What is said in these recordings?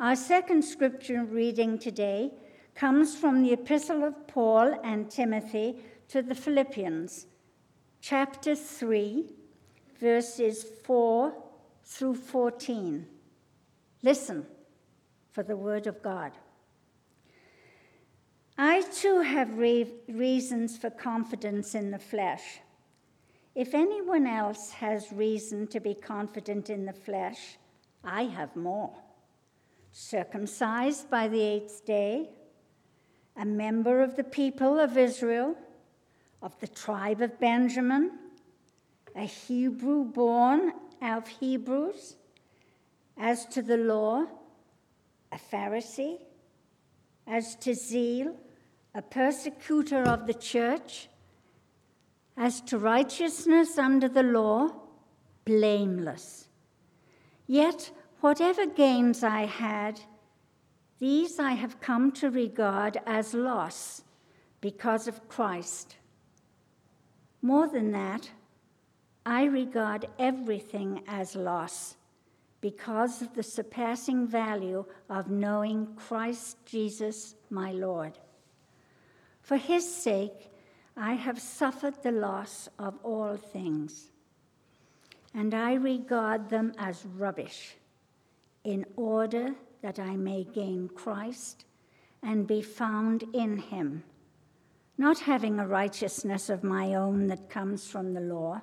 Our second scripture reading today comes from the Epistle of Paul and Timothy to the Philippians, chapter 3, verses 4 through 14. Listen for the word of God. I too have re- reasons for confidence in the flesh. If anyone else has reason to be confident in the flesh, I have more. Circumcised by the eighth day, a member of the people of Israel, of the tribe of Benjamin, a Hebrew born of Hebrews, as to the law, a Pharisee, as to zeal, a persecutor of the church, as to righteousness under the law, blameless. Yet, whatever gains I had, these I have come to regard as loss because of Christ. More than that, I regard everything as loss because of the surpassing value of knowing Christ Jesus my Lord. For his sake, I have suffered the loss of all things, and I regard them as rubbish, in order that I may gain Christ and be found in him, not having a righteousness of my own that comes from the law,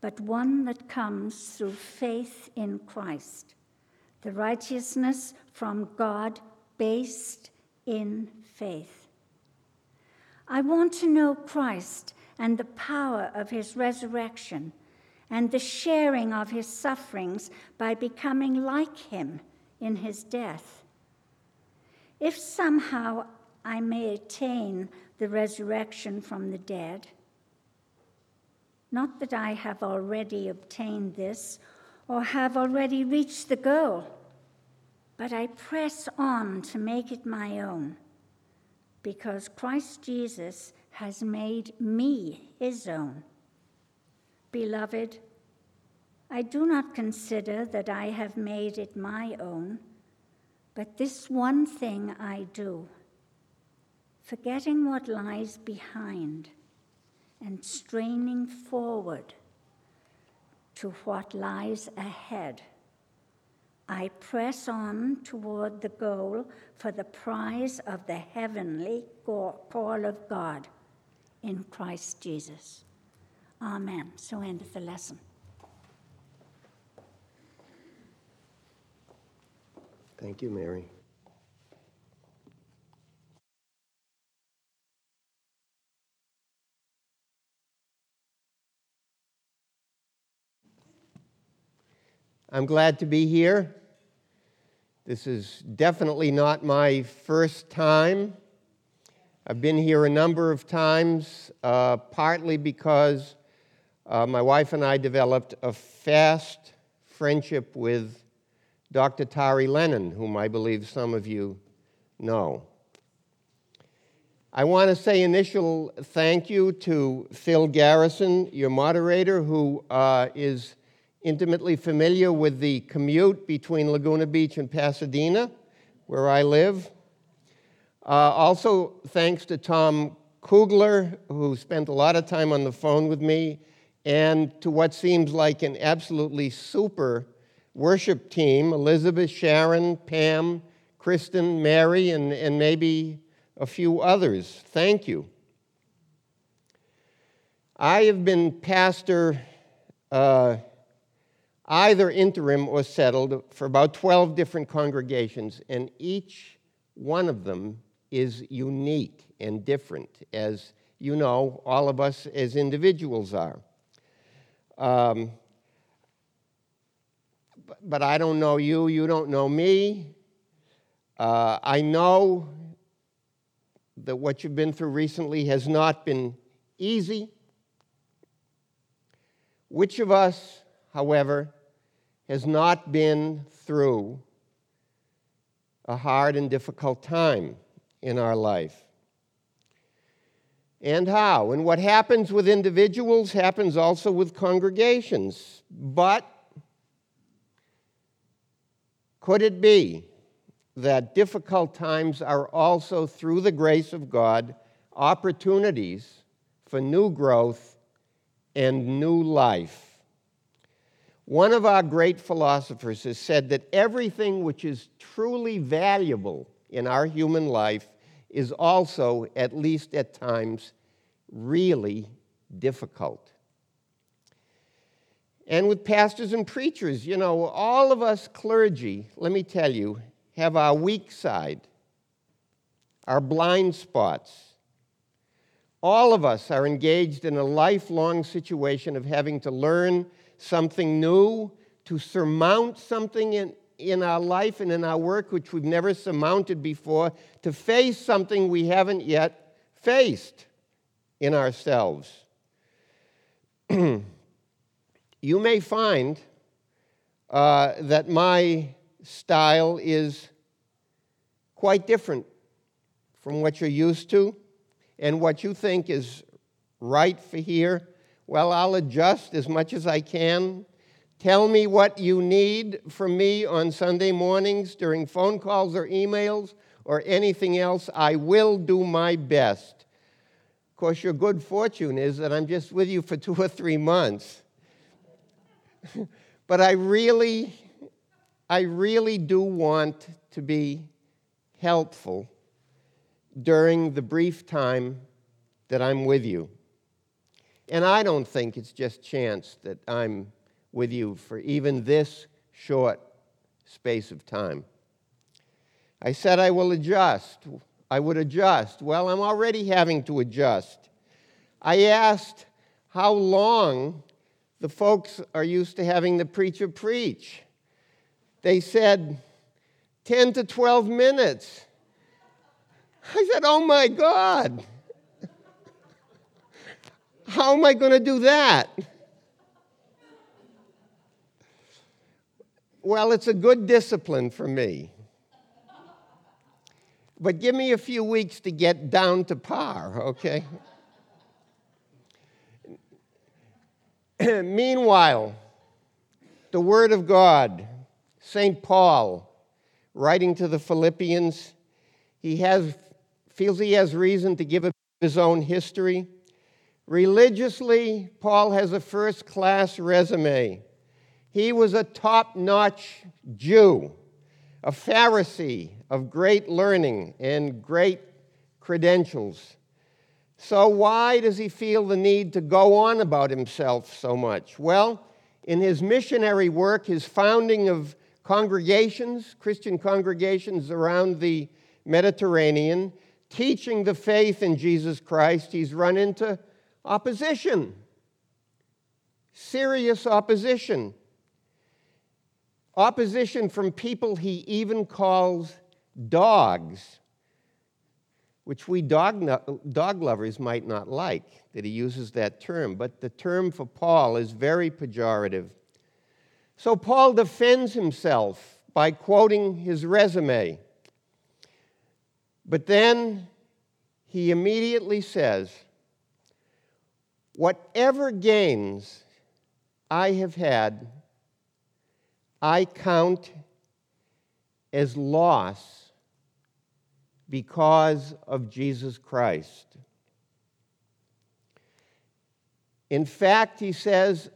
but one that comes through faith in Christ, the righteousness from God based in faith. I want to know Christ and the power of his resurrection and the sharing of his sufferings by becoming like him in his death. If somehow I may attain the resurrection from the dead, not that I have already obtained this or have already reached the goal, but I press on to make it my own because Christ Jesus has made me his own. Beloved, I do not consider that I have made it my own, but this one thing I do, forgetting what lies behind and straining forward to what lies ahead. I press on toward the goal for the prize of the heavenly call of God in Christ Jesus. Amen. So endeth the lesson. Thank you, Mary. I'm glad to be here. This is definitely not my first time. I've been here a number of times, uh, partly because uh, my wife and I developed a fast friendship with Dr. Tari Lennon, whom I believe some of you know. I want to say initial thank you to Phil Garrison, your moderator, who uh, is intimately familiar with the commute between Laguna Beach and Pasadena, where I live. Uh, also, thanks to Tom Kugler, who spent a lot of time on the phone with me, and to what seems like an absolutely super worship team Elizabeth, Sharon, Pam, Kristen, Mary, and, and maybe a few others. Thank you. I have been pastor. Uh, either interim or settled for about 12 different congregations, and each one of them is unique and different, as you know, all of us as individuals are. Um, but I don't know you, you don't know me. Uh, I know that what you've been through recently has not been easy. Which of us, however, has not been through a hard and difficult time in our life. And how? And what happens with individuals happens also with congregations. But could it be that difficult times are also, through the grace of God, opportunities for new growth and new life. One of our great philosophers has said that everything which is truly valuable in our human life is also, at least at times, really difficult. And with pastors and preachers, you know, all of us clergy, let me tell you, have our weak side, our blind spots. All of us are engaged in a lifelong situation of having to learn something new, to surmount something in, in our life and in our work which we've never surmounted before, to face something we haven't yet faced in ourselves. you may find uh, that my style is quite different from what you're used to and what you think is right for here. Well, I'll adjust as much as I can. Tell me what you need from me on Sunday mornings during phone calls or emails or anything else. I will do my best. Of course, your good fortune is that I'm just with you for two or three months. but I really, I really do want to be helpful during the brief time that I'm with you. And I don't think it's just chance that I'm with you for even this short space of time. I said I will adjust. I would adjust. Well, I'm already having to adjust. I asked how long the folks are used to having the preacher preach. They said 10 to 12 minutes. I said, Oh my God, how am I going to do that? Well, it's a good discipline for me. But give me a few weeks to get down to par, okay? Meanwhile, the Word of God, St. Paul, writing to the Philippians, he has, feels he has reason to give his own history. Religiously, Paul has a first class resume. He was a top notch Jew, a Pharisee of great learning and great credentials. So, why does he feel the need to go on about himself so much? Well, in his missionary work, his founding of congregations, Christian congregations around the Mediterranean, teaching the faith in Jesus Christ, he's run into opposition, serious opposition. Opposition from people he even calls dogs which we dog, dog lovers might not like that he uses that term, but the term for Paul is very pejorative. So Paul defends himself by quoting his resume. But then he immediately says, Whatever gains I have had, I count as loss because of Jesus Christ. In fact, he says,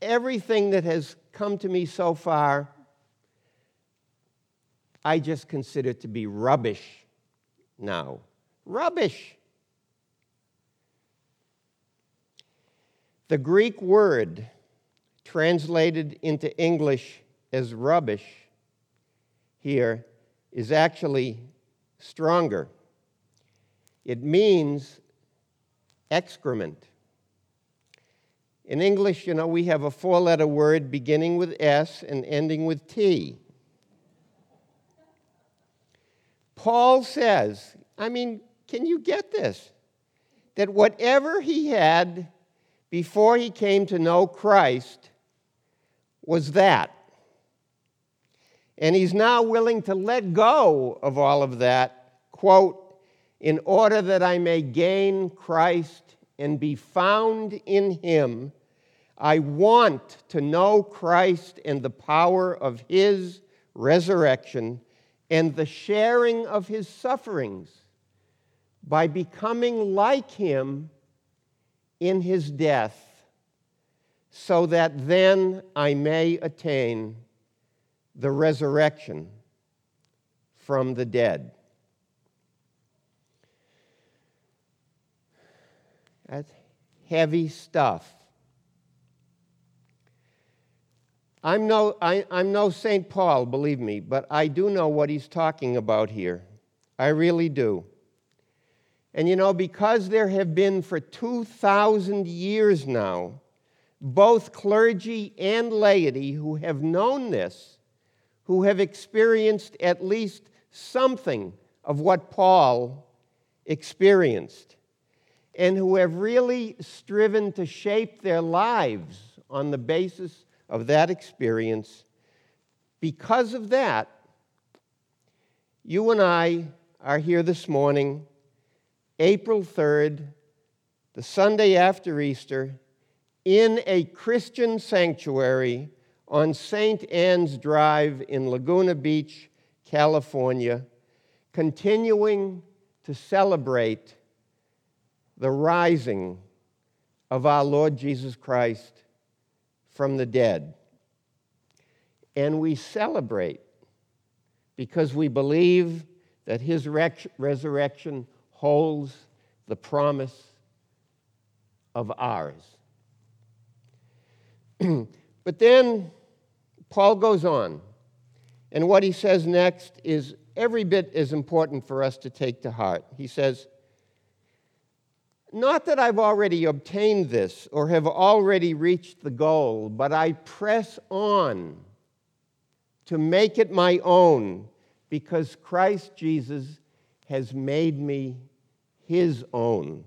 everything that has come to me so far, I just consider to be rubbish now. Rubbish. The Greek word translated into English as rubbish here is actually stronger. It means excrement. In English, you know, we have a four letter word beginning with S and ending with T. Paul says, I mean, can you get this? That whatever he had before he came to know Christ was that. And he's now willing to let go of all of that, quote, in order that I may gain Christ and be found in him. I want to know Christ and the power of his resurrection and the sharing of his sufferings by becoming like him in his death, so that then I may attain the resurrection from the dead. That's heavy stuff. I'm no, I, am no St. Paul, believe me, but I do know what he's talking about here. I really do. And you know, because there have been for 2,000 years now both clergy and laity who have known this, who have experienced at least something of what Paul experienced, and who have really striven to shape their lives on the basis of that experience. Because of that, you and I are here this morning, April 3rd, the Sunday after Easter, in a Christian sanctuary on St. Anne's Drive in Laguna Beach, California, continuing to celebrate the rising of our Lord Jesus Christ from the dead. And we celebrate because we believe that his resurrection holds the promise of ours. but then Paul goes on, and what he says next is every bit as important for us to take to heart. He says, not that I've already obtained this or have already reached the goal, but I press on to make it my own because Christ Jesus has made me his own.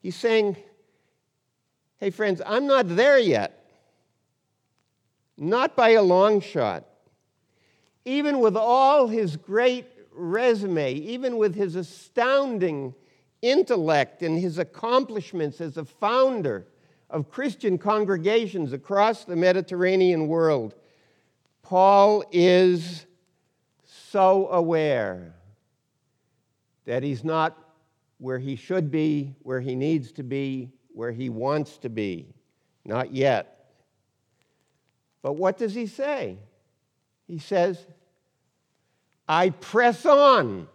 He's saying, Hey, friends, I'm not there yet. Not by a long shot. Even with all his great resume, even with his astounding intellect and his accomplishments as a founder of Christian congregations across the Mediterranean world, Paul is so aware that he's not where he should be, where he needs to be, where he wants to be. Not yet. But what does he say? He says, I press on.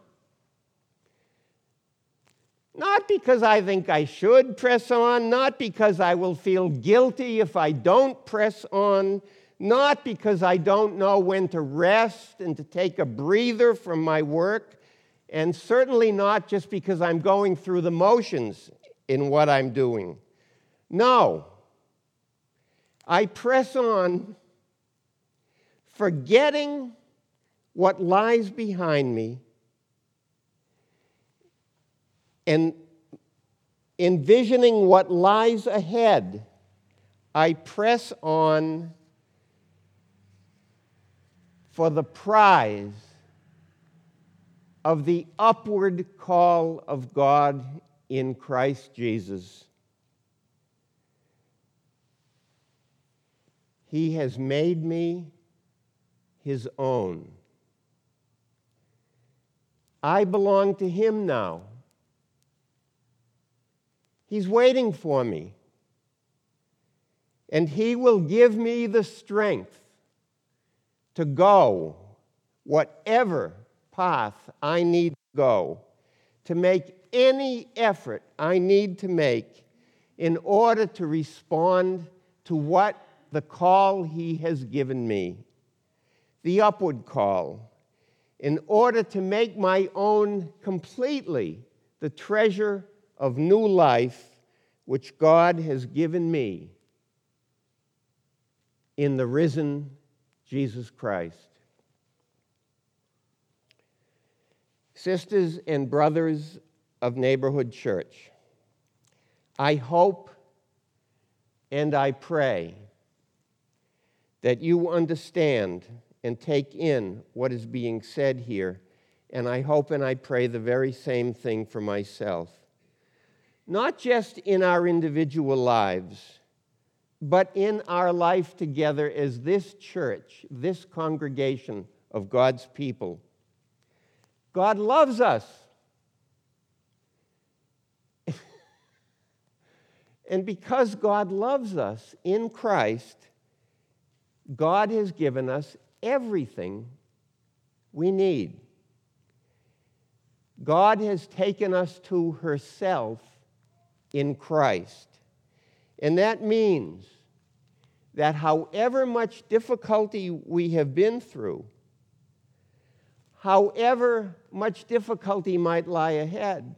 Not because I think I should press on, not because I will feel guilty if I don't press on, not because I don't know when to rest and to take a breather from my work, and certainly not just because I'm going through the motions in what I'm doing. No. I press on, forgetting what lies behind me and envisioning what lies ahead, I press on for the prize of the upward call of God in Christ Jesus. He has made me his own. I belong to him now. He's waiting for me. And He will give me the strength to go whatever path I need to go, to make any effort I need to make in order to respond to what the call He has given me, the upward call, in order to make my own completely the treasure of new life which God has given me in the risen Jesus Christ. Sisters and brothers of Neighborhood Church, I hope and I pray that you understand and take in what is being said here. And I hope and I pray the very same thing for myself not just in our individual lives, but in our life together as this church, this congregation of God's people. God loves us. and because God loves us in Christ, God has given us everything we need. God has taken us to herself in Christ. And that means that however much difficulty we have been through, however much difficulty might lie ahead,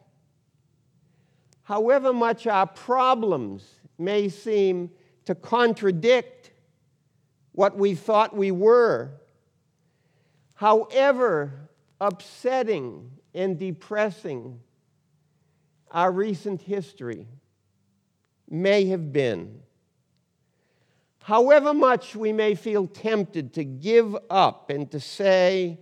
however much our problems may seem to contradict what we thought we were, however upsetting and depressing our recent history may have been, however much we may feel tempted to give up and to say,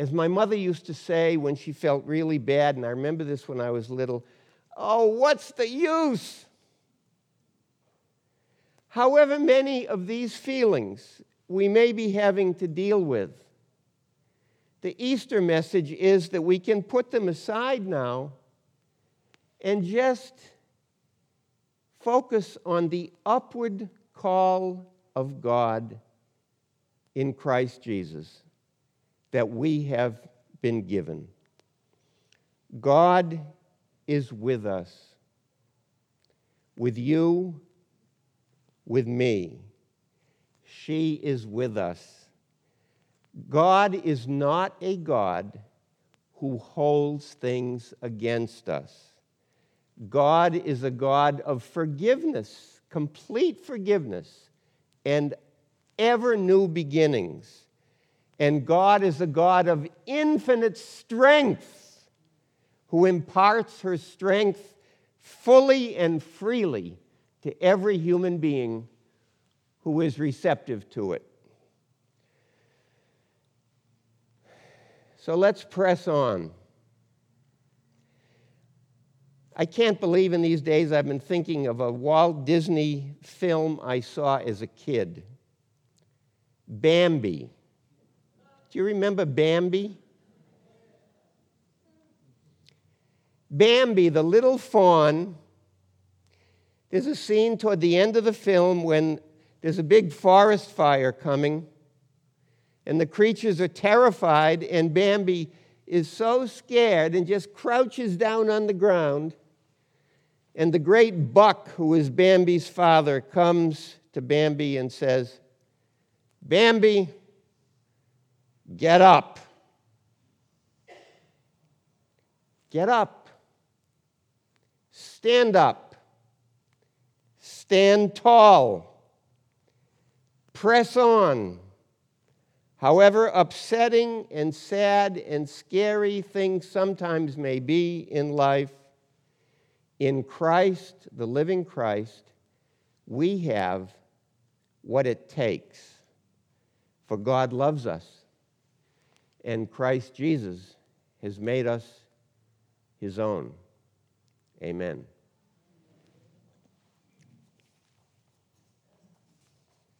as my mother used to say when she felt really bad, and I remember this when I was little, oh, what's the use? However, many of these feelings we may be having to deal with, the Easter message is that we can put them aside now and just focus on the upward call of God in Christ Jesus that we have been given. God is with us, with you, with me. She is with us. God is not a God who holds things against us. God is a God of forgiveness, complete forgiveness, and ever new beginnings. And God is a God of infinite strength who imparts her strength fully and freely to every human being who is receptive to it. So let's press on. I can't believe in these days I've been thinking of a Walt Disney film I saw as a kid Bambi. Do you remember Bambi? Bambi, the little fawn, there's a scene toward the end of the film when there's a big forest fire coming and the creatures are terrified, and Bambi is so scared and just crouches down on the ground. And the great buck, who is Bambi's father, comes to Bambi and says, Bambi, get up. Get up. Stand up. Stand tall. Press on. However upsetting and sad and scary things sometimes may be in life, in Christ, the living Christ, we have what it takes. For God loves us, and Christ Jesus has made us his own. Amen.